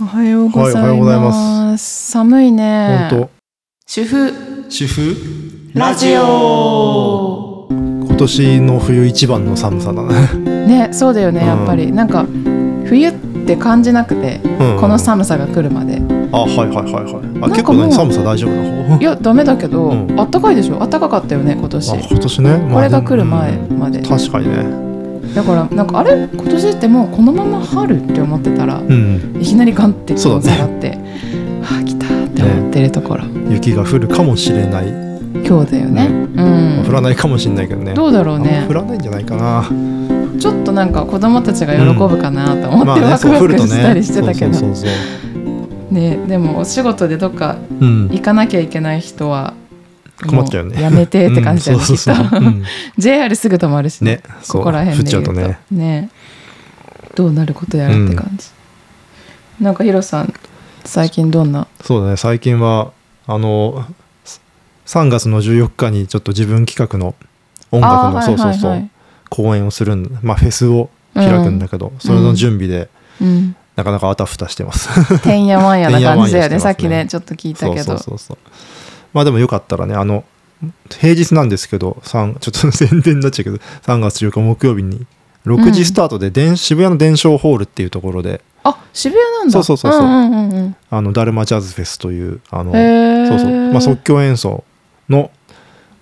おはようございます,、はいおはようございま寒いね。本主婦。当主婦。ラジオ。今年の冬一番の寒さだね、ねそうだよねうん。やっぱり、なんか冬って感じなくて、うん。この寒さが来るまで。あはいはいはいはい。あなんか結構もうね寒さ大丈夫な方いやダメだけど、うん。あったかいでしょ？あったかかったよね今年。あ今年ね、まあこれが来る前まで、うん。確かにねだからなんかあれ今年ってもうこのまま春って思ってたら、うん。いきなりガンって下がって、ああ来たって思ってるところ、雪が降るかもしれない、今日だよね。うん。降らないかもしれないけどね。どうだろうね。降らないんじゃないかな。ちょっとなんか子供たちが喜ぶかなと思って、ワクワクしたりしてたけど。ねでもお仕事でどっか行かなきゃいけない人は困っちゃうよね。もやめてって感じだよね、うん。JR すぐ止まるしね。そうここら辺で言うと。ね。ね。どうなることやらって感じ、なんかヒロさん最近どんな？そうだね。最近はあの3月の14日にちょっと自分企画の音楽の、そうそうそう、はい。はいはい公演をするんまあフェスを開くんだけど、それの準備でうん。なかなかあたふたしてます。てんやわんやな感じだよねね。さっきねちょっと聞いたけど。そうそうそうそうまあでもよかったらねあの平日なんですけど3 ちょっと宣伝になっちゃうけど3月14日木曜日に6時スタートで、電渋谷の伝承ホールっていうところであ渋谷なんだ。そうそうそうそう。んうんうんうん。あのダルマジャズフェスというあのそうそう、まあ、即興演奏の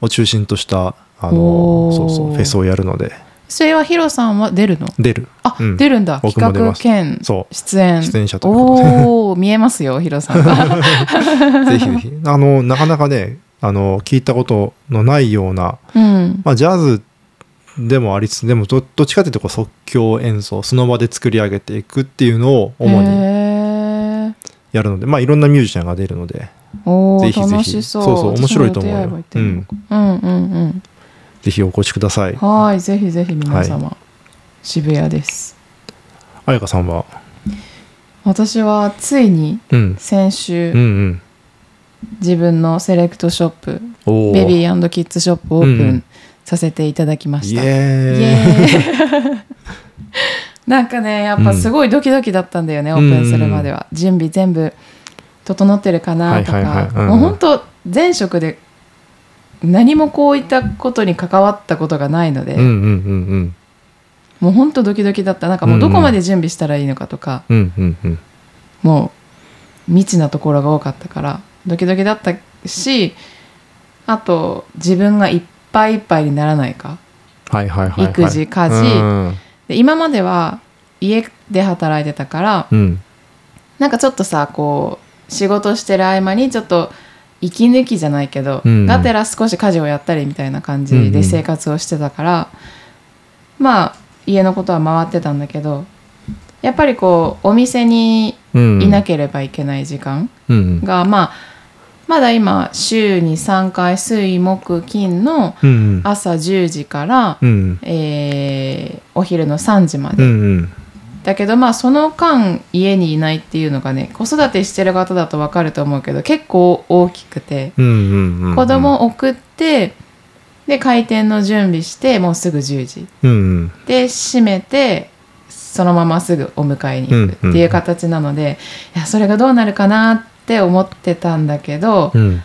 を中心としたあのそうそうフェスをやるのでそれはヒロさんは出るの？出る。あ、うん。出るんだ。企画僕も出ます。兼そう。出演。出演者ということで。おお見えますよヒロさんが。ぜひぜひ。あのなかなかねあの聞いたことのないような、うん。まあ、ジャズでもありつつでもどどっちかというとこう即興演奏その場で作り上げていくっていうのを主にやるので、まあ、いろんなミュージシャンが出るのでおーぜひぜひ。楽しそう。そうそう面白いと思うよ。私も予定合えば行ってみようかうんうんうんぜひお越しください。はいぜひぜひ皆様、渋谷です。彩香さんは？私はついにうん。先週、うんうん。自分のセレクトショップベビーキッズショップをオープうんうん。ンさせていただきまイした、イエーイ。エーイ。なんかねやっぱすごいドキドキだったんだよね、うん。オープンするまでは。準備全部整ってるかなとか、はいはいはい。うん。もう本当前職で何もこういったことに関わったことがないので、うんうんうんもう本当ドキドキだった。なんかもうどこまで準備したらいいのかとか、うんうんうんうん。もう未知なところが多かったからドキドキだったしあと自分がいっぱいいっぱいにならないか。はいはいはい、はい、育児家事。うん。で今までは家で働いてたからうん。なんかちょっとさこう仕事してる合間にちょっと息抜きじゃないけど、うん。がてら少し家事をやったりみたいな感じでうんうん。生活をしてたから、まあ家のことは回ってたんだけどやっぱりこうお店にうん。いなければいけない時間うんが、まあまだ今週に3回水木金のうん朝10時から、うんえーお昼の3時まで、うんうんだけどまあその間家にいないっていうのがね子育てしてる方だと分かると思うけど結構大きくて、うんうんうん子供を送ってで開店の準備してもうすぐ10時。うんうん。で閉めてそのまますぐお迎えに行くっていう形なので、いやそれがどうなるかなって思ってたんだけど、うん。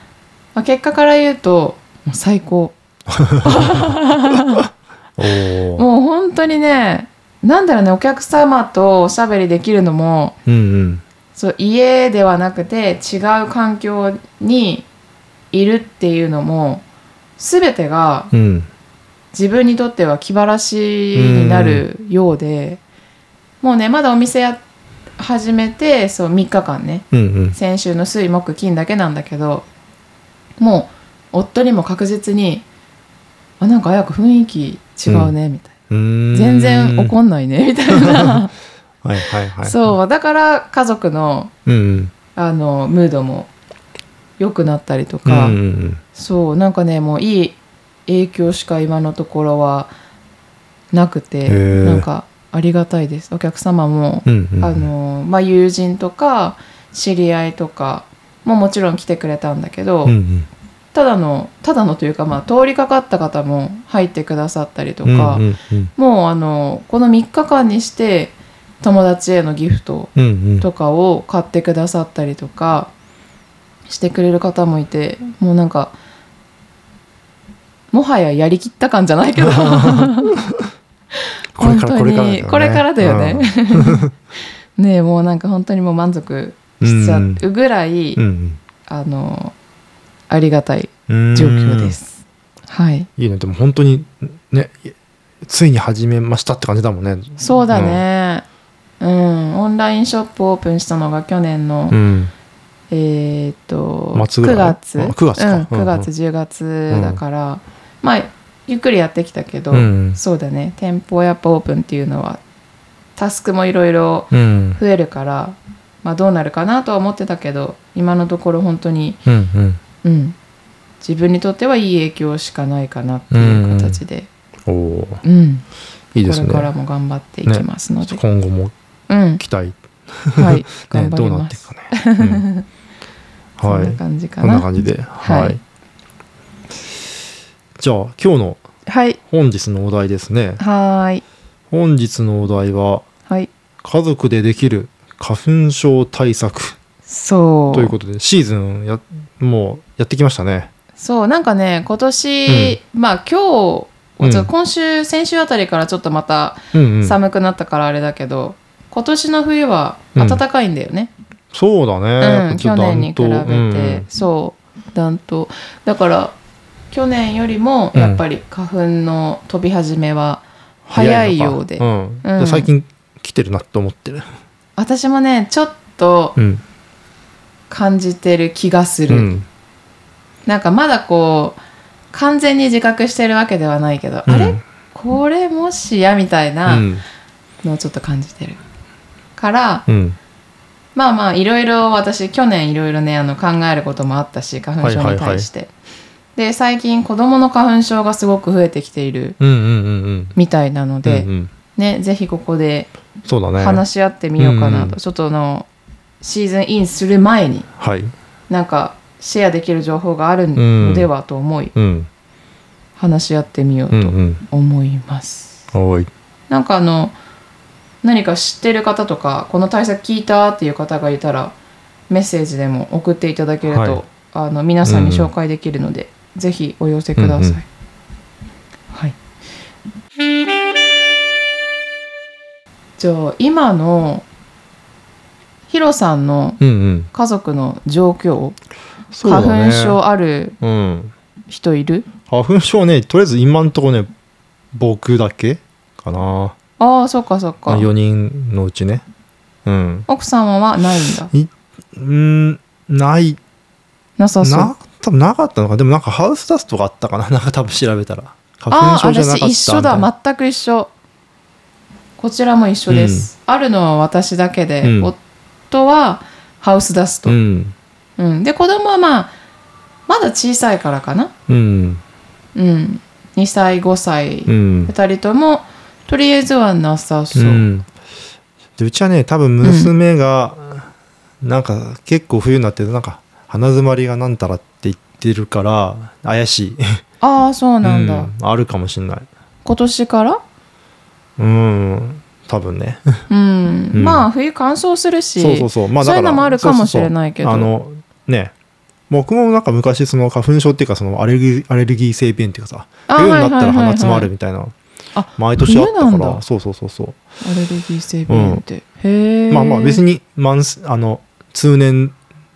まあ、結果から言うともう最高。もう本当にねなんだろうねお客様とおしゃべりできるのもうんうん。そう家ではなくて違う環境にいるっていうのも全てがうん。自分にとっては気晴らしになるようで、もうねまだお店や始めてそう3日間ねうんうん。先週の水木金だけなんだけどもう夫にも確実に「あなんか早く雰囲気違うね」みたいな。全然怒んないねみたいな。はいはいはいそうだから家族のうんうん。あのムードも良くなったりとうんか、うん。そうなんかねもういい影響しか今のところはなくてなんかありがたいです。お客様も、うんうん。あのまあ、友人とか知り合いとかももちろん来てくれたんだけど、うんうんただのただのというか、まあ、通りかかった方も入ってくださったりとか、うんうんうん。もうあのこの3日間にして友達へのギフトうんうん。とかを買ってくださったりとかしてくれる方もいてもうなんかもはややりきった感じゃないけど。本当にこれからだよね。ね。えもうなんか本当にもう満足しちゃうぐらい、うん。あのありがたいうん。状況です。はい。いいね。でも本当にねついに始めましたって感じだもんね。そうだね、うん、オンラインショップオープンしたのが去年の、うん。えーっと9末ぐらい月。あ9月か。うん、うんうん。9月10月だから、まあゆっくりやってきたけど、うん。そうだね。店舗やっぱオープンっていうのはタスクもいろいろうん。増えるから、まあ、どうなるかなとは思ってたけど今のところ本当に、うんうんうん、自分にとってはいい影響しかないかなっていう形で、おおーうん。いいですね。これからも頑張っていきますので、今後もうん。期待。はい。ね頑張どうなっていくかね。うん。そんなはい感じかこんなな感じで。はい。はい。じゃあ今日のはい。本日のお題ですね。はーい。本日のお題ははい。家族でできる花粉症対策。そう。ということでシーズンやもうやってきましたね。そうなんかね今年、まあ今日今週先週あたりからちょっとまたうんうん。寒くなったからあれだけど、今年の冬は暖かいんだよね、そうだね。うん、去年に比べて、うん。そう暖冬。だから去年よりもやっぱり花粉の飛び始めは早いようで、最近来てるなと思ってる。私もねちょっとうん。感じてる気がする、うんなんかまだこう完全に自覚してるわけではないけど、あれ？うんこれもしやみたいなうん。のをちょっと感じてるからうん。まあまあいろいろ私去年いろいろねあの考えることもあったし花粉症に対して、で最近子どもの花粉症がすごく増えてきているうんうんうんうん。みたいなので、うんうん。ねぜひここで話し合ってみようかなと、うん。ちょっとあのシーズンインする前にはい。なんかシェアできる情報があるのではと思い、うん。話し合ってみようとうんうん。思います。おい。なんかあの何か知ってる方とかこの対策聞いたっていう方がいたらメッセージでも送っていただけると、はい。あの皆さんに紹介できるので、ぜひお寄せください。うんうん。はい。じゃあ今のヒロさんのうんうん。家族の状況、そうだね花粉症あるうん人いる？花粉症はねとりあえず今んとこね僕だけかな。ああそっかそっか。4人のうちね。うん。奥様はないんだ？うんない。なさそう。な多分なかったのか。でもなんかハウスダストがあったかな。なんか多分調べたら。花ああ粉症じゃなかった私一緒だ。全く一緒。こちらも一緒です、あるのは私だけで、うん。夫はハウスダスト、ううん。んで子供はまあまだ小さいからかな。うん。うん。2歳5歳、う二ん。2人ともとりあえずはなさそう、うん。でうちはね多分娘がなんか結構冬になってなんか鼻づまりがなんたらって言ってるから怪しい。ああそうなんだ、うん。あるかもしんない。今年から？うん。多分ね。うん、うん。まあ冬乾燥するしそうそうそう。まあそういうのもあるかもしれないけど。そうそうそう。あのね。僕もなんか昔その花粉症っていうかそのアレルギーアレルギー性鼻炎っていうかさあ冬になったら鼻詰まるみたいなあ毎年あったから。そうそうそうそう。アレルギー性鼻炎って、へえまあまあ別に慢性あの通年で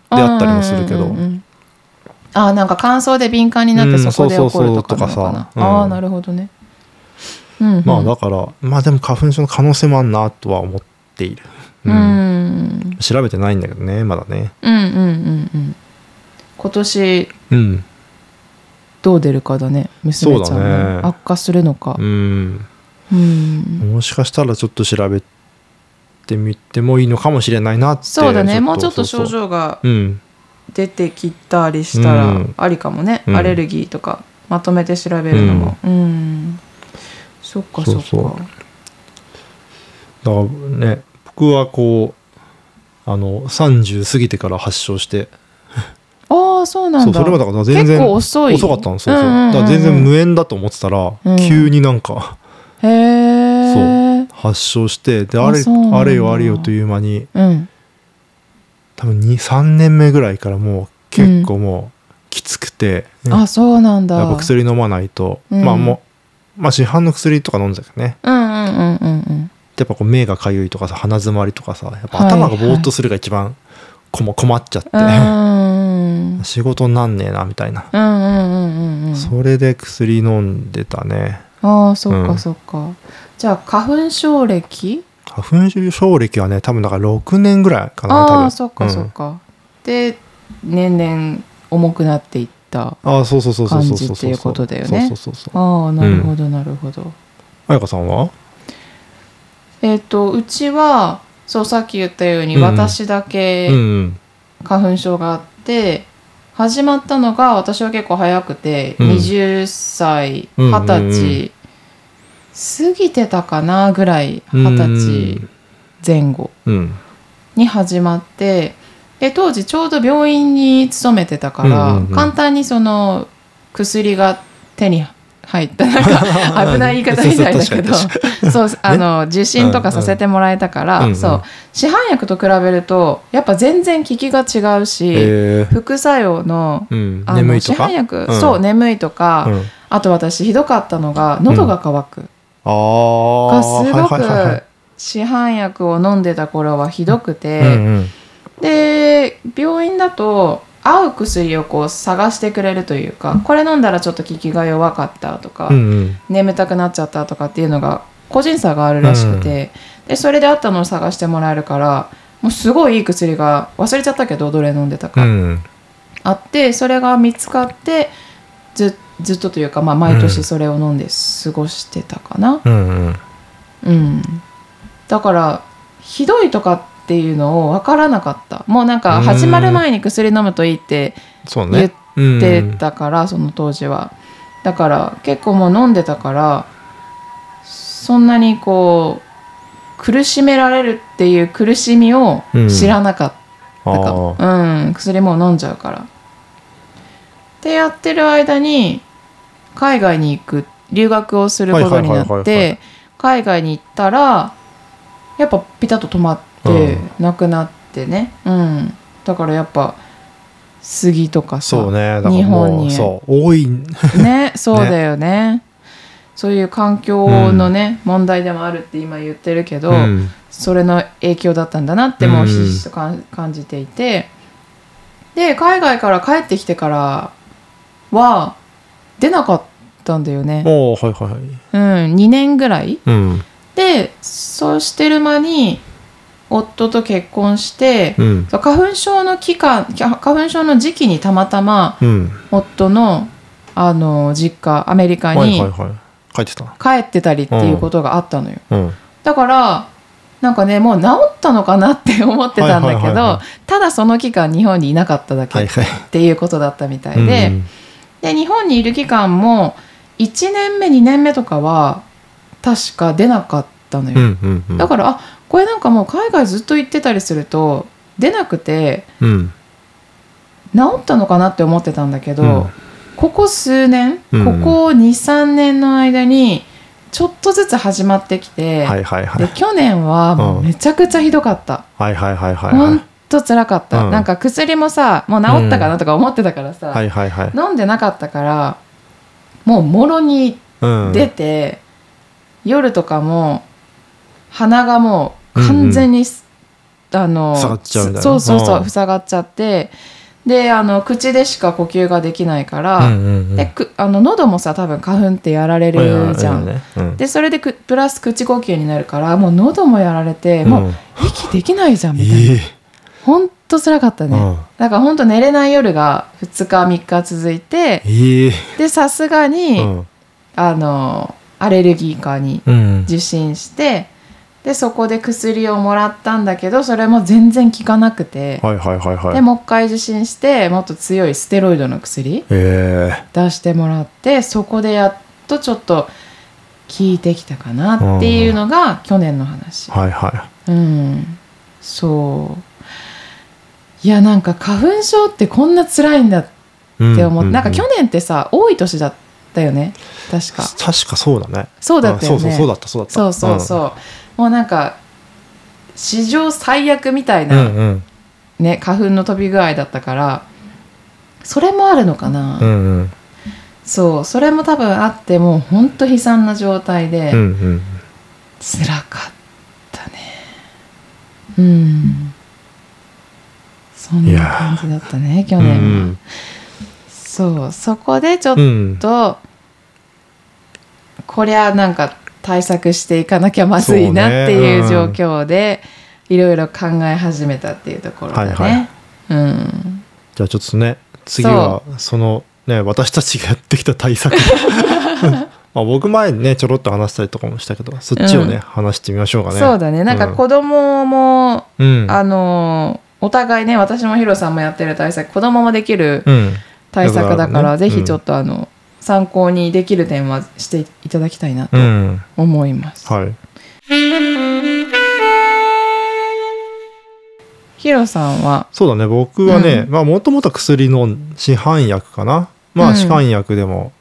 あったりもするけど。うんうんうんうん。あーなんか乾燥で敏感になってうんそこで起こるとかなのかな、そうそうそうとかさ。うん。ああなるほどね、うんうん、まあだからまあでも花粉症の可能性もあるなとは思っている、うん、うん、調べてないんだけどねまだね。うんうんうんうん。今年うん。どう出るかだね娘ちゃんそうだね。ね悪化するのか。うん。うん、もしかしたらちょっと調べてみてもいいのかもしれないなってそうだね。もうちょっと症状がうん。出てきたりしたらうん。ありかもね、うん。アレルギーとかまとめて調べるのも。うん、そっかそっか。そうそう。だからね僕はこうあの30過ぎてから発症して。ああそうなんだ。そうそれまでだから全然遅い。遅かったのそうそう,、んんんん。だから全然無縁だと思ってたら、うん。急になんかへえそう発症してであれあれよあれよという間にうん。多分23年目ぐらいからもう結構もうきつくて、あそうなんだ。やっぱ薬飲まないと、うん。まあもう、まあ、市販の薬とか飲んでたけどね。うんうんうんうんうんやっぱこう目がかゆいとかさ鼻づまりとかさやっぱはい頭がぼーっとするが一番こも困っちゃって、うん。う ん仕事になんねえなみたいな、うんうんうんうんそれで薬飲んでたね。ああそっうん。かそっか、じゃあ花粉症歴？花粉症歴はね多分だから6年ぐらいかな多分。ああそっかそっか、で年々重くなっていったそうそうそうそうそうそう感じっていうことだよね。そうそうそうそうああなるほどなるほど、彩香さんは？えっ、とうちはそうさっき言ったようにうん私だうけん。花粉症があって、始まったのが私は結構早くて、うん。20歳うん二十歳。過ぎてたかなぐらいうん二十歳前後うん。に始まってで当時ちょうど病院に勤めてたから、うんうんうん。簡単にその薬が手に入ったなんか 危ない言い方みたいだけどそうあの受診とかさせてもらえたから、うんうんそう。市販薬と比べるとやっぱ全然効きが違うし、えー。副作用のうん、あの市販薬、うん。そう眠いとか、うん、あと私ひどかったのが喉が渇く、ああがすごく市販薬を飲んでた頃はひどくて。うんうん。で病院だと合う薬をこう探してくれるというかこれ飲んだらちょっと効きが弱かったとか、うんうん。眠たくなっちゃったとかっていうのが個人差があるらしくて、でそれであったのを探してもらえるからもうすごいいい薬が忘れちゃったけどどれ飲んでたか、うんあってそれが見つかってずずっとというか、まあ、毎年それを飲んで過ごしてたかな。うんうん。うん、だからひどいとかっていうのを分からなかった。もうなんか始まる前に薬飲むといいって言っねてたから、その当時は。だから結構もう飲んでたからそんなにこう苦しめられるっていう苦しみを知らなかったか。も、うん。薬もう飲んじゃうから。ってやってる間に海外に行く留学をすることになって海外に行ったらやっぱピタッと止まってうなくなってね、うん、だからやっぱ杉とかさそうね。日本に。そう多い。ね そうだよね。そういう環境のね、問題でもあるって今言ってるけど、うん。それの影響だったんだなってもうひしひしと感感じていて。で海外から帰ってきてからは出なかったんだよね、おーはいはいはい。うん、2年ぐらい。うん。でそうしてる間に夫と結婚して、うん。花粉症の期間花粉症の時期にたまたまうん。夫のあの実家アメリカはいに帰ってたりっていうことがあったのよ。うん。だからなんかねもう治ったのかなって 思ってたんだけどただその期間日本にいなかっただけっていうことだったみたいで,、うん。で日本にいる期間も1年目2年目とかは確か出なかったのよ、うんうんうん。だからあこれなんかもう海外ずっと行ってたりすると出なくてうん。治ったのかなって思ってたんだけど、うん。ここ数年、うん。ここ23年の間にちょっとずつ始まってきて、はいはいはい。で去年はもうめちゃくちゃひどかった、はいはいはいはいはい。と辛かった、うん。なんか薬もさもう治ったかなとか思ってたからさ、はいはいはい。飲んでなかったからもうもろにうん。出て、夜とかも鼻がもう完全に、あの塞がっちゃうそうそうそう、うん。塞がっちゃってであの口でしか呼吸ができないから、でくあの喉もさ多分花粉ってやられるじゃん、ね。うん。でそれでくプラス口呼吸になるからもう喉もやられて、もう息できないじゃんみたいな、ええ。ほんと辛かったね、うん。だからほんと寝れない夜が2日3日続いてええ。でさすがに、うん。あのアレルギー科にうん。受診してでそこで薬をもらったんだけどそれも全然効かなくて、はいはいはいはい。でもう一回受診してもっと強いステロイドの薬え出してもらってそこでやっとちょっと効いてきたかなっていうのが去年の話。え。はいはうん、そう。いやなんか花粉症ってこんな辛いんだっいて思って、なんか去年年ってさ多い年だっだよね。確か。確かそうだね。そうだったよね。うんそうそうそうだったそうだった。そうそうそう、もうなんか史上最悪みたいうんな、うんうん。ね花粉の飛び具合だったからそれもあるのかな、うんうん。そうそれも多分あってもうほんと悲惨な状態で、うんうん。辛かったね。うん。そんな感じだったね去う年は、んそうそこでちょっうん。と、こりゃなんか対策していかなきゃまずいなっていう状況で、いろいろ考え始めたっていうところだね、はいはい。うん。じゃあちょっとね次はそのね私たちがやってきた対策。まあ僕前にねちょろっと話したりとかもしたけどそっちをね、うん。話してみましょうかね。そうだね。なんか子供も、うん。あのお互いね私もヒロさんもやってる対策子供もできるうん。対策だから、ね。ぜひちょっとあの、参考にできる点はしていただきたいなとうん。思います。はい。ヒロさんは？そうだね。僕はね、うん。まあもともと薬の市販薬かな。まうん。あ市販薬でも、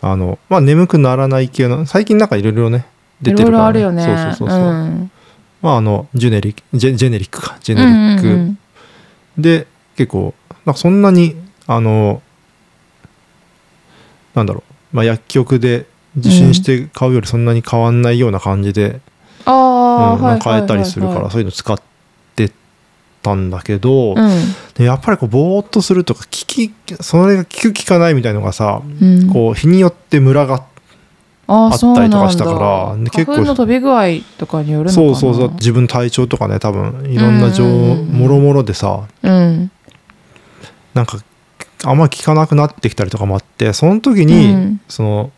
あのまあ眠くならない系の最近なんかいろいろね出てるから、ろあるよね。そうそうそうそう、ん。まああのジェネリックジェジェネリックか。ジェネうんリック、うん。で結構なんかそんなにあのなんだろう、まあ、薬局で受診して買うよりそんなに変わんないような感じで、ああ、う買えたりするからそういうの使ってたんだけど、うん。でやっぱりこうぼーっとするとか聞きそれが効く効かないみたいのがさ、うん。こう日によってムラがあったりとかしたから結構の飛び具合とかによるのかな。そうそうそう。自分の体調とかね多分いろんな情もろもろでさうん。なんかあんまり効かなくなってきたりとかもあってその時に、うん。その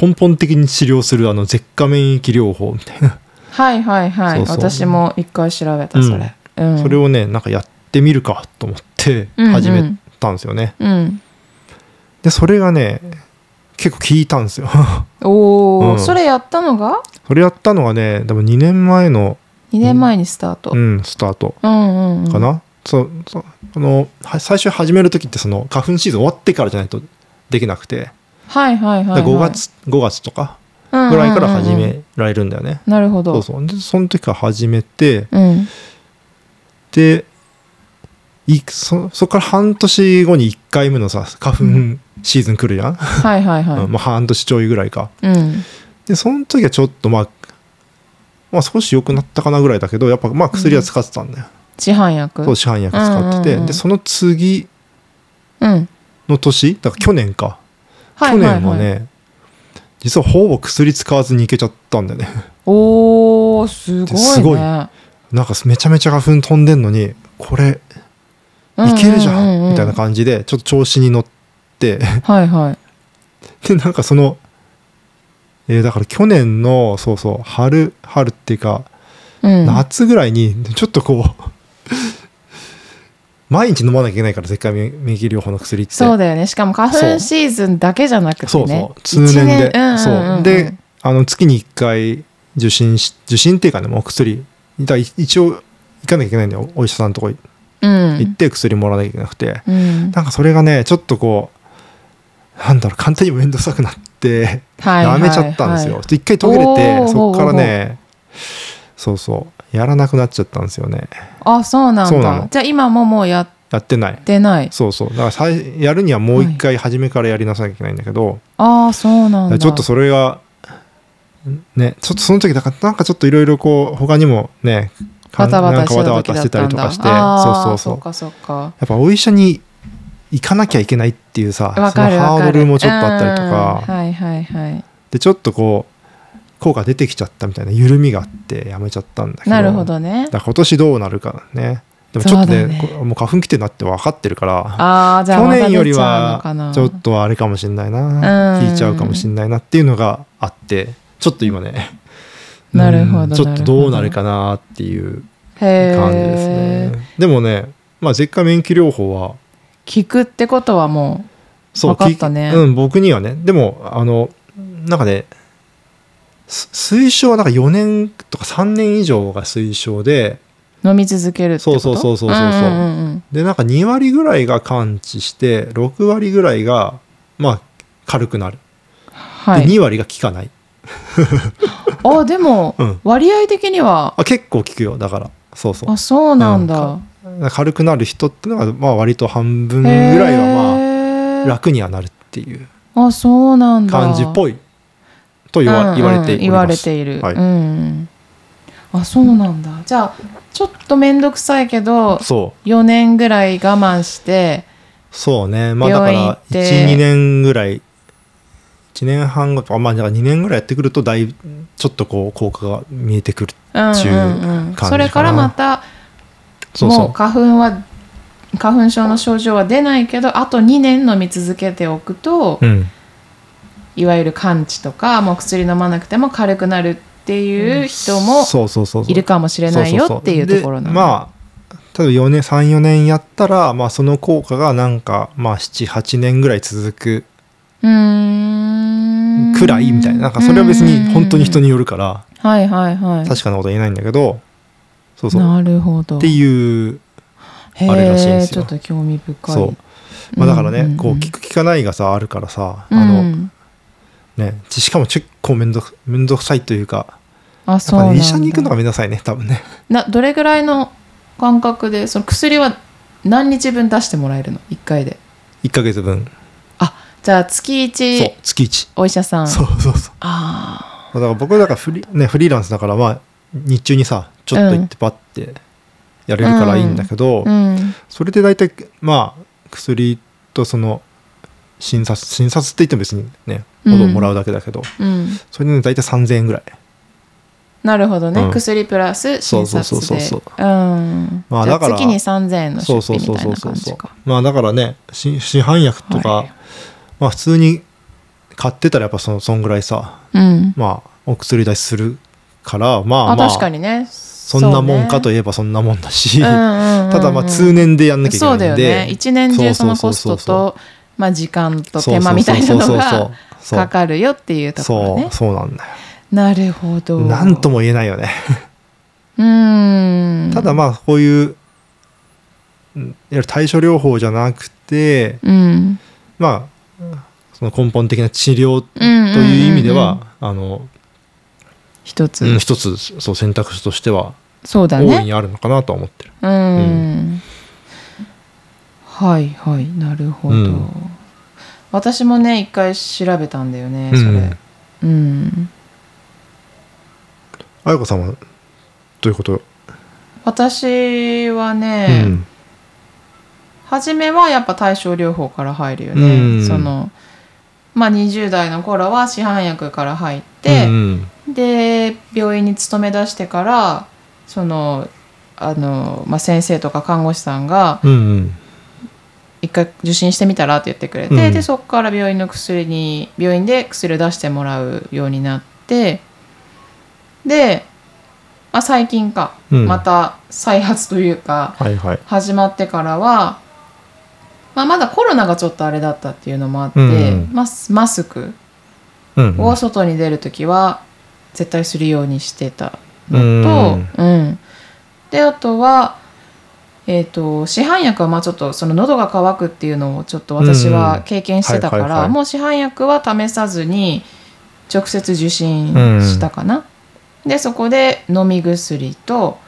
根本的に治療するあの舌下免疫療法みたいな、はいはいはい。私も一回調べたそれ、うん。それをねなんかやってみるかと思って始めたんですよね、うん。でそれがね結構効いたんですよ。おお、うん。それやったのが？それやったのがねでも2年前の、2年前にスタート、ううん、ん、スタートうんうん。かな、そうそうあのは最初始める時ってその花粉シーズン終わってからじゃないとできなくて、はいはいはい、はい、で5月5月とかぐぐらいから始められるんだよね、なるほど。そうそう。でその時から始めてうん。でいそそこから半年後に1回目のさ花粉シーズン来るじゃん、はいはいはい、うんまあ、半年ちょいぐらいか。うん。でその時はちょっとまあまあ少し良くなったかなぐらいだけどやっぱまあ薬は使ってたんだよ、市販薬？そう市販薬使ってて、うんうんうんでその次うん。の年だから去年か、はいはいはい。去年はね実はほぼ薬使わずにいけちゃったんだよね。おーすごいね。すごい。なんかめちゃめちゃ花粉飛んでんのにこれいけるじゃんみたいなじ感じでちょっと調子に乗って。はいはい。でなんかその、えーだから去年のそうそう春春っていうかうん。夏ぐらいにちょっとこう 毎日飲まなきゃいけないから絶対免疫療法の薬って。そうだよね。しかも花粉シーズンだけじゃなくてね。そうそう。通年で。一うんうんうんそう。であの月に1回受診し受診っていうかねもう薬。だ一応行かなきゃいけないんだよ。お医者さんのとこうん。行って薬もらわなきゃいけなくて、うん。なんかそれがねちょっとこうなんだろう簡単にも面倒くさくなってはいはいやめちゃったんですよ、はい一回途切れてそこからねそうそう。やらなくなっちゃったんですよね。あそうなんだ。じゃあ今ももうやっやってない。てない。そうそう。だからさいやるにはもう一回初めからやりなさなきゃいけないんだけど、ああそうなんだ。ちょっとそれがねちょっとその時だからなんかちょっといろいろこう他にもねかバタバタかバタバた時だ。タしってたりとかして。そうそうそう。そっかそっか。やっぱお医者に行かなきゃいけないっていうさわそのハードルもちょっとあったりとうんかはいはいはい。でちょっとこう効果出てきちゃったみたいな緩みがあってやめちゃったんだけど。なるほどね。だ今年どうなるかね。でもちょっとねね。こもう花粉来てるなって分かってるからああじゃあ去年よりはちょっとあれかもしれないな。うん。聞いちゃうかもしれないなっていうのがあってちょっと今ね。なるほどうんちょっとどうなるかなっていうへ感じですえねでもねまあ舌下免疫療法は聞くってことはもそうわかったね。きうん僕にはね。でもあのなんかねす推奨はなんか4年とか3年以上が推奨で。う飲み続けるってこと？そうそうそうそうそうでなんか2割ぐらいが完治して6割ぐらいがまあ軽くなる、ではい。2割が効かない。あでも、うん。割合的には？あ結構効くよだから。そうそう。あそうなんだ、軽くなる人っていうのがまあ割と半分ぐらいはまあは楽にはなるっていう。あそうなんだ。感じっぽいと言わ,、言われて言われている、はい。うん。あそうなんだ。じゃあちょっと面倒くさいけどそう。4年ぐらい我慢してそうね。まあだからって。12年ぐらい。1年半後まあだから2年ぐらいやってくるとだいぶちょっとこう効果が見えてくるうんうんちゅううん。感じかな。それからまたそうそう。もう花粉は花粉症の症状は出ないけどあと2年飲み続けておくと、うんいわゆる完治とかもう薬飲まなくても軽くなるっていう人もいるかもしれないよっていうところなの。でまあ例えば4年34年やったら、まあ、その効果がなんか、まあ、78年ぐらい続くうーん。くらいみたいな。なんかそれは別に本当に人によるからはいはいはい。確かなことは言えないんだけどそうそう。なるほど。っていうへあれらしいんえですよ。ちょっと興味深い。そう、まあ、だからね、うんうんうん。こう聞く聞かないがさあるからさ、うん。あのねしかも結構面倒面倒くさいというかあそうなね、医者に行くのがめんどくさいね多分ね。などれぐらいの間隔でその薬は何日分出してもらえるの？1回で。1ヶ月分。あじゃあ月そう1月1お医者さん。そうそうそう。あだから僕はだからフリ,、ね、フリーランスだからまあ日中にさちょっと行ってパッてやれるからいいんだけど、あうん。それで大体まあ薬とその診察診察って言っても別にねうんほどもらうだけだけど、うん。それでね大体3000円ぐらい。なるほどね、うん。薬プラス診察で。そうそうそうそうう。ん。まあだから月に3000円のまあだからねし市販薬とか、はい。まあ普通に買ってたらやっぱそのそんぐらいさうん。まあお薬代するからまああまあ確かにね。そんなもんかといいえばそんなもんだし、たただまあ通年でやんなきゃいけないんで。そうだよね。一年中そのコストそうそうそうとまあ時間と手間みたいなのがかかるよっていうところね。そうそうなんだよ。なるほど。なんとも言えないよね。うーん。ただまあこういう対処療法じゃなくてうん。まあその根本的な治療とといういう意味では、あの、一つ、うん、一つそう選択肢としては大いそうだね。にあるのかなとは思ってる。うん、はいはいなるほど、うん。私もね一回調べたんだよねそれ。うん。うん、あやこさんはどういうこと、私はうね、ん。初めはやっぱ対症療法から入るよね、うん。そのまあ20代の頃は市販薬から入って、うん。で病院に勤め出してからそのあの、まあ、先生とか看護師さんがうんうん一回受診してみたらって言ってくれて、うん。でそこから病院の薬に病院で薬を出してもらうようになってで、まあ、最近か、うん。また再発というかはいはい。始まってからは、まあ、まだコロナがちょっとあれだったっていうのもあって、うん。マスマスクうんうん。を外に出る時は絶対するようにしてたのと、うん。であとは、えー、と市販薬はまあちょっとその喉が渇くっていうのをちょっと私は経験してたからもう市販薬は試さずに直接受診したかな。でそこで飲み薬と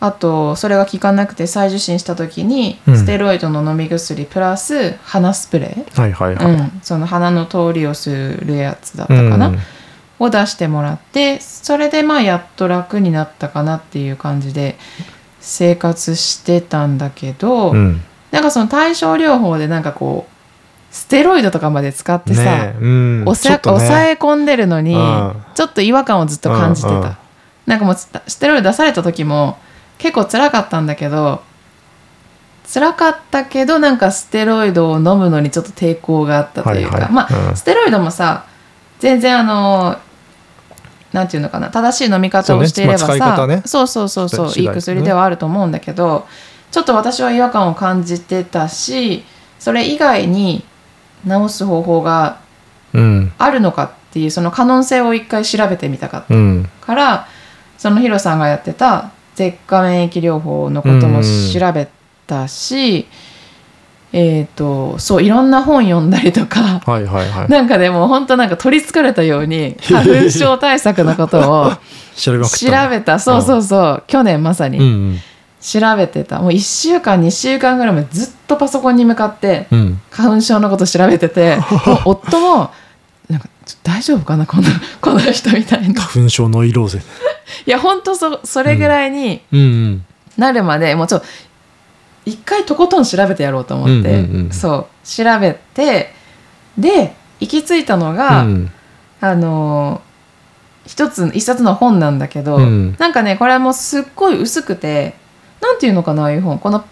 あとそれが効かなくて再受診した時にうん。ステロイドの飲み薬プラス鼻スプレー、その鼻の通りをするやつだったかな、うん。を出してもらってそれでまあやっと楽になったかなっていう感じで生活してたんだけど、うん。なんかその対症療法でなんかこうステロイドとかまで使ってさ、ねえうん。おさちょっとね。抑え込んでるのに、うん。ちょっと違和感をずっと感じてた、うんうんなんかもうスステロイド出された時も結構辛かったんだけど辛かったけどなんかステロイドを飲むのにちょっと抵抗があったというか、はいはい。まあ、うん。ステロイドもさ全然あのなんていうのかな正しい飲み方をしていればさそうね。ね。そうそうそうそう、いい薬ではあると思うんだけどちょっと私は違和感を感じてたしそれ以外に治す方法がうん。あるのかっていうその可能性を一回調べてみたかったうん。からそのヒロさんがやってた舌下免疫療法のことも調べたし、えっ、とそういろんな本読んだりとか。はいはいはい。なんかでも本当なんか取りつかれたように花粉症対策のことを 調べたそうそうそう。去年まさに。うんうん。調べてた。もう1週間2週間ぐらいまでずっとパソコンに向かってうん。花粉症のこと調べてて。もう夫もなんか大丈夫かなこのこの人みたいな。花粉症ノイローゼいや本当そそれぐらいにうんうん。なるまで、もうちょっと一回とことん調べてやろうと思って、うんうんうんそう調べてで行き着いたのうが、ん。あの一つ一冊の本なんだけど、うん。なんかねこれはもうすっごい薄くてなんていうのかなああいう本。この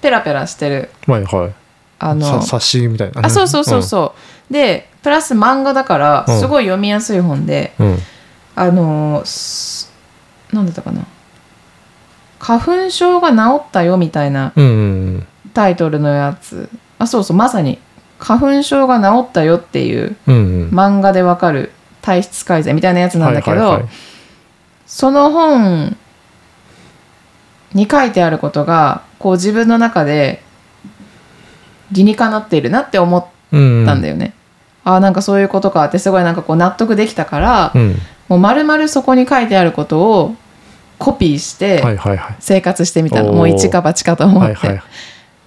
ペラペラしてる。はいはい。あのさ冊子みたいな。ねあそうそうそうそう、でプラス漫画だからうん。すごい読みやすい本で、うんうん。あのすなんだったかな花粉症が治ったよみたいなうんうんタイトルのやつ。あそうそうまさに。花粉症が治ったよっていううんうん。漫画でわかる体質改善みたいなやつなんだけど、その本に書いてあることがこう自分の中で理にかなっているなって思ったんだよよね。ああなんかそういうことかってすごいなんかこう納得できたから、うん。もう丸々そこに書いてあることをコピーして生活してみたの、もう一か八かと思って。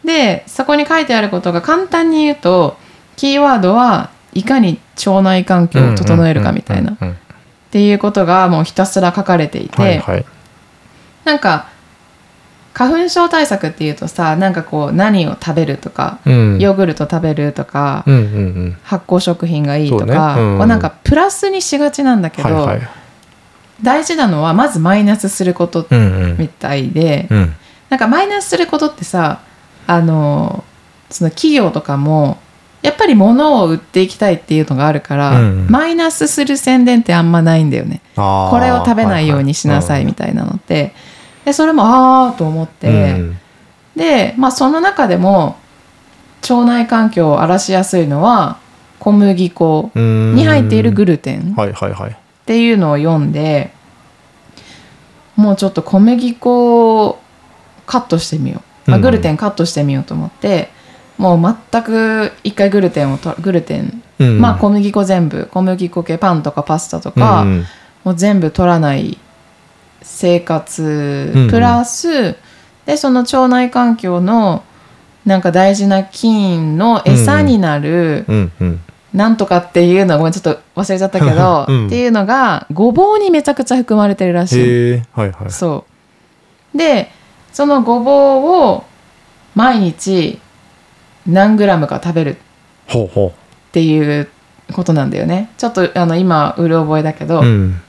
でそこに書いてあることが簡単に言うとキーワードはいかに腸内環境を整えるかみたいな。っていうことがもうひたすら書かれていて、はいはい。なんか花粉症対策っていうとさなんかこう何を食べるとか、うん。ヨーグルト食べるとか、うんうんうん。発酵食品がいいとか、そうね。うん。こうなんかプラスにしがちなんだけど、はいはい大事なのはまずマイナスすることうんうん。みたいで、うん。なんかマイナスすることってさあのその企業とかもやっぱり物を売っていきたいっていうのがあるから、うんマイナスする宣伝ってあんまないんだよね。これを食べないようにしなさいみたいなのって、でそれもああと思って、うんで、まあ、その中でも腸内環境を荒らしやすいのは小麦粉うん。に入っているグルテン。はいはいはいっていうのを読んでもうちょっと小麦粉をカットしてみよう、まあ、うんグルテンカットしてみようと思って、もう全く一回グルテンをとグルテン、うんまあ小麦粉全部。小麦粉系パンとかパスタとか、うんもう全部取らない生活。うんうん。プラス、でその腸内環境のなんか大事な菌の餌になる、うんうんなんとかっていうのごめんちょっと忘れちゃったけど、うん。っていうのがごぼうにめちゃくちゃ含まれてるらしい。はいはい。そう。でそのごぼうを毎日何グラムか食べるっていうことなんだよね。ちょっとあの今うる覚えだけど、ううん。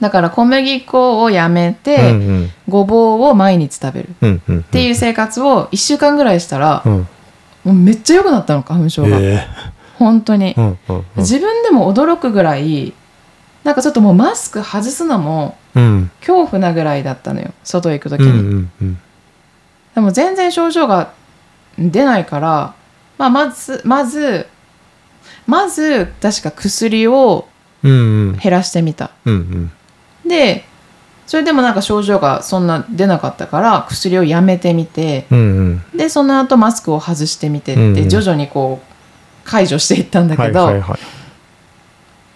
だから小麦粉をやめて、うんうん。ごぼうを毎日食べる。っていう生活を1週間ぐらいしたら、うん。めっちゃ良くなったの花粉症が、へえ本当に。う、んうんうん。自分でも驚くぐらいなんかちょっともうマスク外すのもうん。恐怖なぐらいだったのよ。外行く時に、うんうんうん。でも全然症状が出ないから、まあ、まずまずまず確か薬をうんうん。減らしてみた。うんうん。でそれでもなんか症状がそんな出なかったから薬をやめてみて。うんうん。でその後マスクを外してみてって、うんうん。徐々にこう解除していったんだけど、はいはいはい。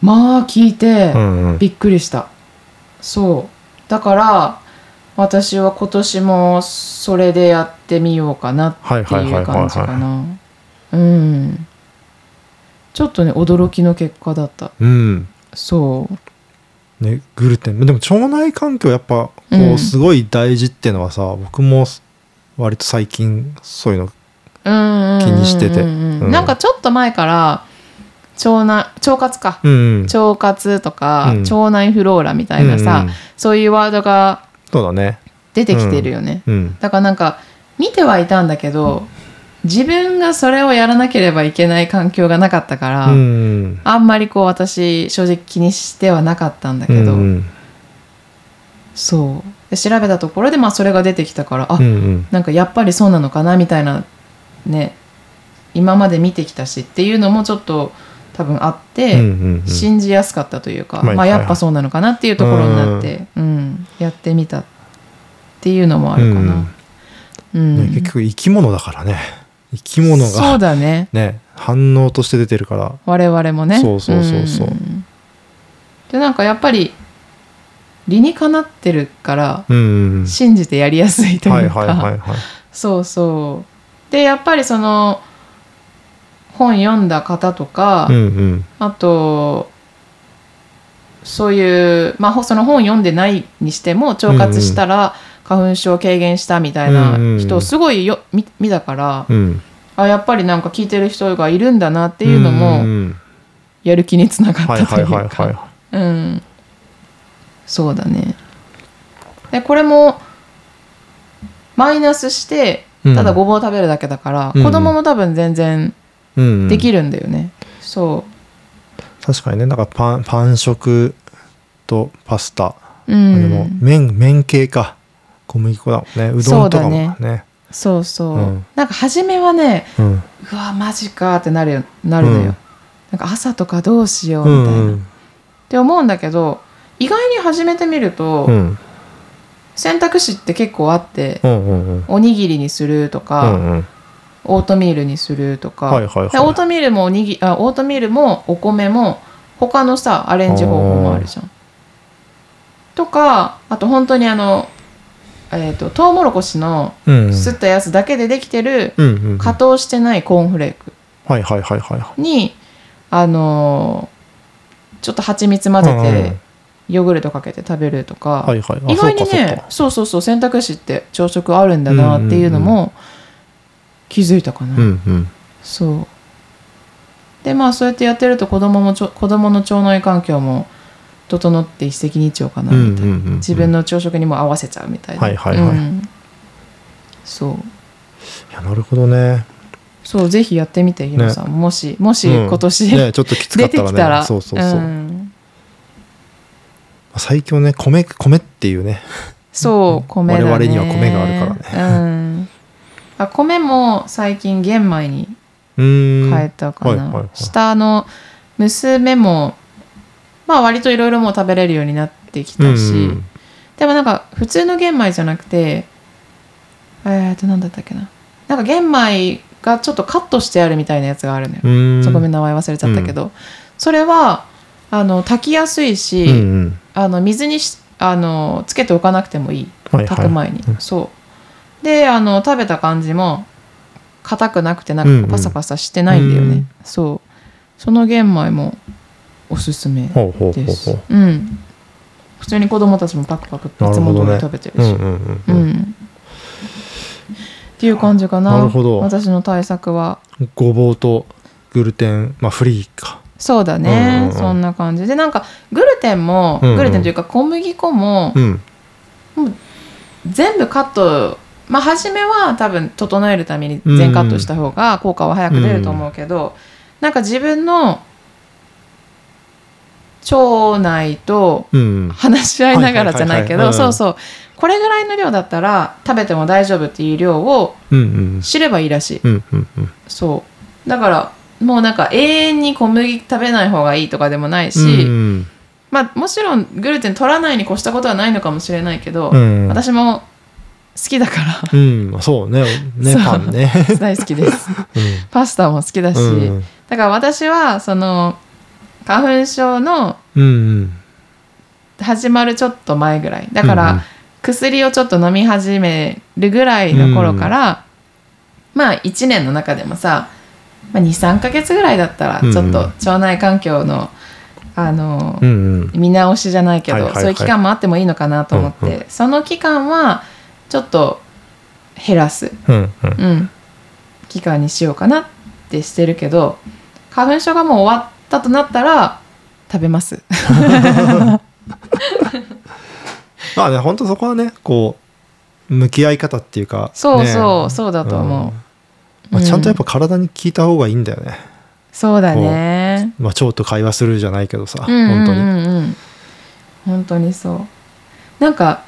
まあ聞いてうんうん。びっくりした、そう。だから私は今年もそれでやってみようかなっていう感じかな。うん。ちょっとね驚きの結果だった。うん。そう。ねグルテン。でも腸内環境やっぱこうん。うすごい大事っていうのはさ僕も割と最近そういうのうん気にしてて。うんうんうんうんなんかちょっと前から腸内腸活か。うんうん。腸活とか、うん。腸内フローラみたいなさ、うんうん。そういうワードがそうだね。出てきてるよね、うん。だからなんか見てはいたんだけど自分がそれをやらなければいけない環境がなかったから、うんあんまりこう私正直気にしてはなかったんだけど、うん。そう。で調べたところでまあそれが出てきたからあ、うんうん。なんかやっぱりそうなのかなみたいなね今まで見てきたしっていうのもちょっと多分あって、信じやすかったというか、はいまあ、やっぱそうなのかなっていうところになって、うん。やってみたっていうのもあるかな。うん。ね結局生き物だからね。生き物そうがだね。ね反応として出てるから。我々もね。そうそうそうそう。ん。でなんかやっぱり理にかなってるから信じてやりやすいとはいいうかはい。そうそうでやっぱりその本読んだ方とか、うんうん。あとそういう、まあ、その本読んでないにしても腸活したら花粉症軽減したみたいな人をすごいよ見見たからうん。あやっぱりなんか聞いてる人がいるんだなっていうのんもんやる気につながはいったとはいいうかうん。そうだね。でこれもマイナスしていただごぼう食べるだけだから、うん。子供も多分全然うん。できるんだよね、そ確かにね。なんかパンパン食とパスタ、ううんでも麺麺系か。小麦粉だもんね。うどんとかもね。そうね。そうそう、うん。なんか初めはねうん。うわマジかってなるよ。なるのよ、うん。なんか朝とかどうしよううみたいな、っんうん。て思うんだけど意外に始めてみると、うん選択肢って結構あって、うんうんうん。おにぎりにするとうか、んうん。オートミールにするとか、はいはいはい。でオートミールもおにぎあオートミールもお米も他のさアレンジ方法もあるじゃん。とかあと本当にあのえー、とトウモロコシのうんすったやつだけでできてるうんうんうん。加糖してないコーンフレーク。はいはいはいはいはい。にあのーちょっと蜂蜜混ぜてヨーグルトかけて食べるとか、はいはい。あ意外にそうかそうねかそうそうそう選択肢って朝食あるんだなっていうのも気づいたかな、うんうん。そう。でまあそうやってやってると子供もちょ子供の腸内環境も整って一石二鳥かなうんみたいな、うん。うん自分の朝食にも合わせちゃうみたいな。はいはいはい。うん。そう。いやなるほどね。そうぜひやってみてヒロさん、もしもしうん。今年、ねちょっときつか出ってたらね。きたら。そうそうそう、ん最強ね米米っていうね。そう米だね。我々には米があるからね、うん、あ米も最近玄米に変えたかな、はいはいはい。下の娘もまあ割といろいろもう食べれるようになってきたし、うんでもなんか普通の玄米じゃなくてえーと何だったっけな。なんか玄米がちょっとカットしてあるみたいなやつがあるのよ、ちょっとごめん名前忘れちゃったけど、それはあの炊きやすいし、うんうん。あの水にしあのつけておかなくてもいい。はいはい。炊く前に、うん。そう。であの食べた感じも硬くなくてなうんうん。んかパサパサしてないんだよね、うんそう。その玄米もおすすめですほううん。普通に子供たちもパクパクっていつも通り食べてるし。うんうんうんううんん。っていう感じかな。なるほど。私の対策は。ごぼうとグルテンまあフリーかそうだね、うんうんうん。そんな感じ。でなんかグルテンも、うんうん。グルテンというか小麦粉もうん。全部カットまあ初めは多分整えるために全カットした方が効果は早く出ると思うけど、なんか自分の腸内とうん。話し合いながらじゃないけどそうそう。これぐらいの量だったら食べても大丈夫っていう量をうんうん。知ればいいらしい。うんうんうん。そう。だからもうなんか永遠に小麦食べない方がいいとかでもないし、うん。まあもちろんグルテン取らないに越したことはないのかもしれないけど、うん。私も好きだから。うん。そうね。ねそう。パンね。大好きです。うパスタも好きだし、だから私はその花粉症の始まるちょっと前ぐらい。だから、薬をちょっと飲み始めるぐらいの頃から、まあ1年の中でもさ、まあ、23ヶ月ぐらいだったらうんちょっと腸内環境の、あのうんうん。見直しじゃないけど、はいはいはい。そういう期間もあってもいいのかなと思って、うんうその期間はちょっと減らす、うんうん。うん、期間にしようかなってしてるけど花粉症がもう終わったとなったら食べます。まあね本当そこはねこう向き合い方っていうかそうそう、ね。そうだと思う。んまあ、ちゃんとやっぱ体に効いた方がいいんだよね、そうだね。まあ、腸と会話するじゃないけどさ、うんうん本当にうんうん。本当に。そう。なんか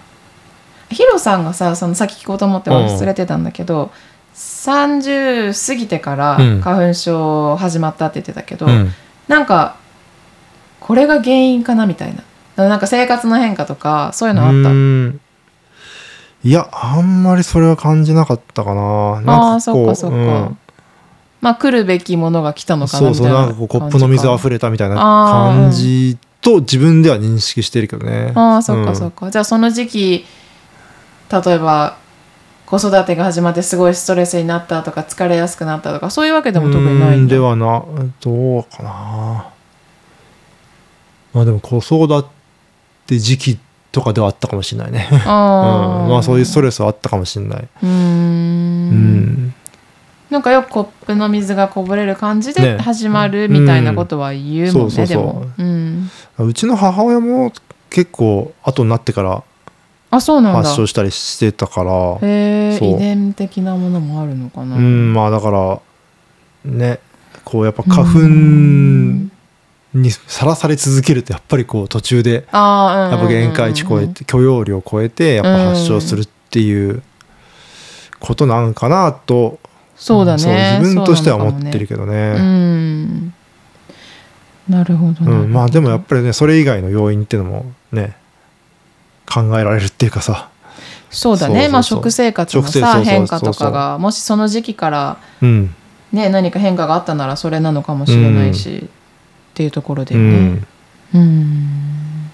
ヒロさんがさそのさっき聞こうと思って忘れてたんだけど、30過ぎてからうん。花粉症始まったって言ってたけど、うん。なんかこれが原因かなみたいな。なんか生活の変化とかそういうのあった？いやあんまりそれは感じなかったかな。なんかこうあーそっかそっか。うん。まあ来るべきものが来たのかなそうそういななんかこうコップの水溢れれたみたいなあー。感じと自分では認識してるけどね。ああそっかそっか。か、じゃあその時期例えば子育てが始まってすごいストレスになったとか疲れやすくなったとかそういうわけでも特にないんだ。ではなどうかな。まあでも子育て時期とかではあったかもしれないね。あうん、まあそういうストレレスはあったかもしれない。うーん。うん、なんかよくコップの水がこぼれる感じでね。始まるみたいなことは言うもんね、でも、うん、うちの母親も結構後になってからあそうなんだ。発症したりしてたから、へ遺伝的なものもあるのかな、うん、まあだからね。こうやっぱ花粉うんにさらされ続けるとやっぱりこう途中でやっぱ限界値超えて許容量を超えてやっぱ発症するっていうことなんかなと、そうだね。自分としては思ってるけけどうね。んなるほどなるほどうん、まあでもやっぱりねそれ以外の要因っていうのもね考えられるっていうかさ、そうだね。まあ食生活のさ変化とかがもしその時期からうん。ね何か変化があったならそれなのかもしれないし、っていうところでうね。ん、うん。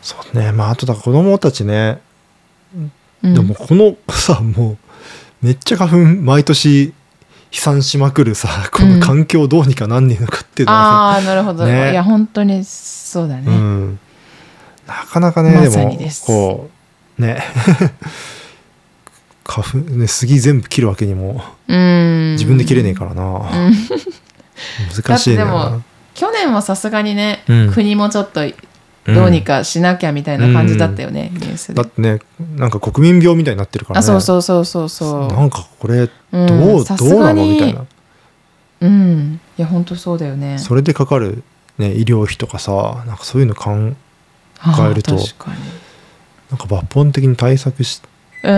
そうね。まああとだ子供たちね、うん。でもこのさもうめっちゃ花粉毎年飛散しまくるさこの環境どうにかなんねえのかっていうのがああなるほど、ね。いや本当にそうだね、ね、うん、なかなかね、までもこうね。花粉ね杉全部切るわけにもうん。自分で切れねえからな、うん難しいだってでなも去年はさすがにね、うん。国もちょっとどうにかしなきゃみたいな感じだったよね、ニュースで。だってねなんか国民病みたいになってるからね。あそうそうそうそうそう。なんかこれどうんう、さどうなのみたいな。うんいや本当そうだよね。それでかかる、ね、医療費とかさなんかそういうのかんあーえると確かなんか抜本的に対策しにう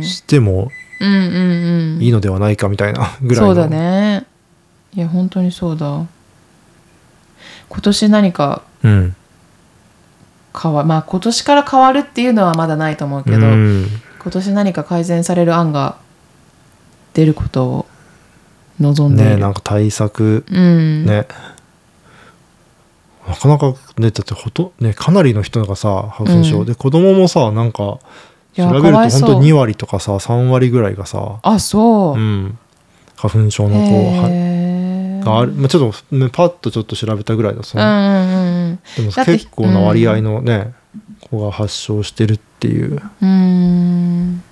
ん。してもうんうんうん。いいのではないかみたいなぐらいのそうだねいや本当にそうだ。今年何かうん。変わまあ今年から変わるっていうのはまだないと思うけど、うん。今年何か改善される案が出ることを望んでいる、ねなんか対策。うん。ね、なかなかねだってほとねかなりの人がさ花粉症、う。ん。で子供もさなんかいや調べるとかわいそう。本当2割とかさ3割ぐらいがさ、あそう。う、ん、花粉症の子はへある、まあ、ちょっと、ね、パッとちょっと調べたぐらいだその、うんうんうん。でも結構な割合のね、子が発症してるっていう。うん。うん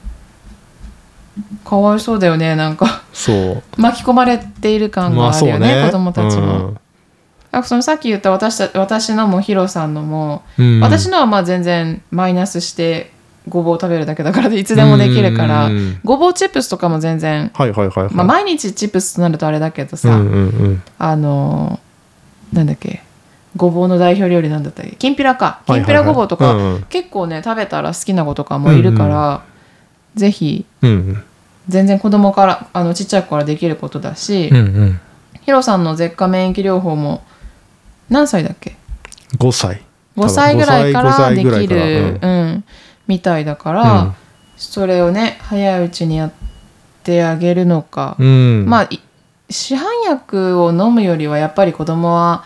かわいそうだよねなんか。そう。巻き込まれている感があるよね,、子供たちも、あそのさっき言った私た私のもヒロさんのも、うん、私のはまあ全然マイナスしてごぼう食べるだけだからいつでもできるから、うんごぼうチップスとかも全然、はいはいはいはい、まあ、毎日チップスとなるとあれだけどさ、うんうんうん。あのなんだっけごぼうの代表料理なんだったっけきんぴらか。きんぴはいはい。はいらごぼうとか、うんうん。結構ね食べたら好きな子とかもいるから、ぜひうん全然子供からあのちっちゃい子からできることだし、うんうん。ヒロさんの舌下免疫療法も何歳だっけ？5歳。5歳ぐらいから5歳できる、うんみたいだから、それをね早いうちにやってあげるのか、うん、まあい市販薬を飲むよりはやっぱり子供は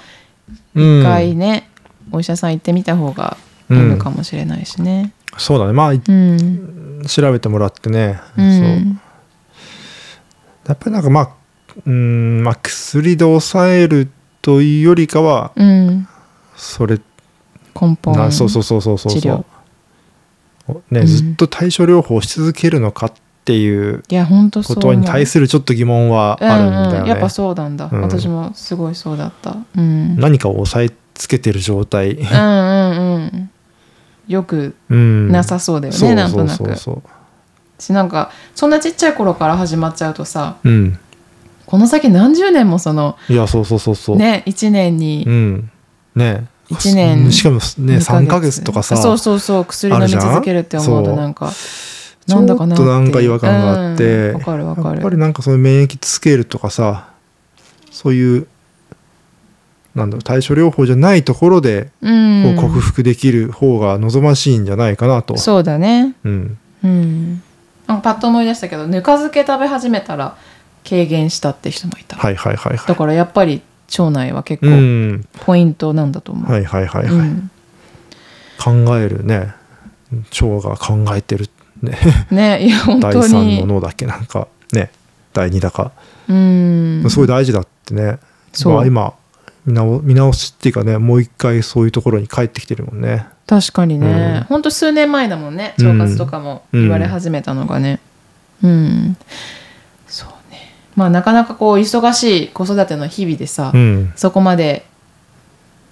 うん。一回ね、お医者さん行ってみた方がいいのかもしれないしね。そうだね。まあうん、調べてもらってね、うん。そう。やっぱりなんかまあうんまあ薬で抑えるというよりかはうん、それ根本なそうそうそうそうそう。治療ね、うん。ずっと対症療法をし続けるのかっていういや本当ことに対するちょっと疑問はあるんだよね、うんうん、やっぱそうなんだ、うん。私もすごいそうだった。うん、何かを押さえつけてる状態、うんうんうんよくうん、なさそうだよね、そうなんとなく。そうしなんかそんなちっちゃい頃から始まっちゃうとさうん。この先何十年もそのいやそうそうそうそう、ね1年にうん。ね一年しかもね2 3ヶ月とかさそうそうそう薬飲み続けるって思うとなんかちょなんだかなって。っとなんか違和感があって、うんわかるわかる。やっぱりなんかそういう免疫つけるとかさそういうなんだろう対処療法じゃないところでうん。克服できる方が望ましいんじゃないかなと、そうだね。うん、うん。なんかパッと思い出したけどぬか漬け食べ始めたら軽減したって人もいた、はいはいはいはい。だからやっぱり腸内は結う構ん。ポイントなんだと思う、はいはいはいはい、うん。考えるね。腸が考えてるね。ねいや本当第三のに脳だっけなんか。ね。第二だか、うん。すごい大事だってね。そう。まあ今見直見直しっていうかねもう一回そういうところに帰ってきてるもんね。確かにね、うん。ほんと数年前だもんね。うん腸活とかも言われ始めたのがね。うん、そうねまあなかなかこう忙しい子育ての日々でさ、うん。そこまで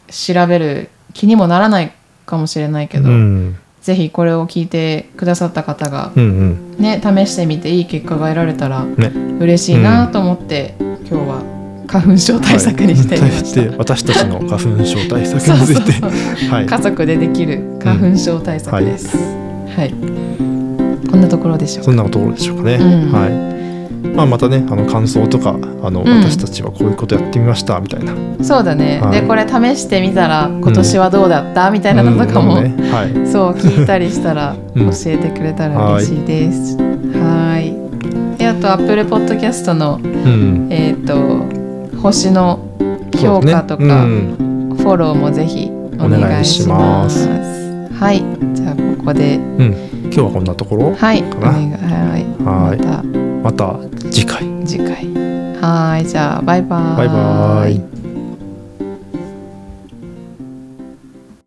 調べる気にもならないかもしれないけど、うん。ぜひこれを聞いてくださった方がうんうん。ね試してみていい結果が得られたらね。嬉しいなと思って、今日は花粉症対策にしてみました、はい、私たちの花粉症対策について。はい。家族でできる花粉症対策です、はい、こんなところでしょうか。そんなところでしょうかね、うん。はいまあまたねあの感想とかあの、ん。私たちはこういうことやってみましたみたいな。そうだね、はい。でこれ試してみたら今年はどうだった、みたいなのとかも、うん。ねはい。そう聞いたりしたらうん。教えてくれたら嬉しいです。はい。であと Apple Podcast のうん。えっ、と星の評価とか、ね。うん。フォローもぜひお願いします。はい。じゃあここで。うん、今日はこんなところはい。お願い。はい。はい。またまた次回。次回。はいじゃあバイバーバイバイ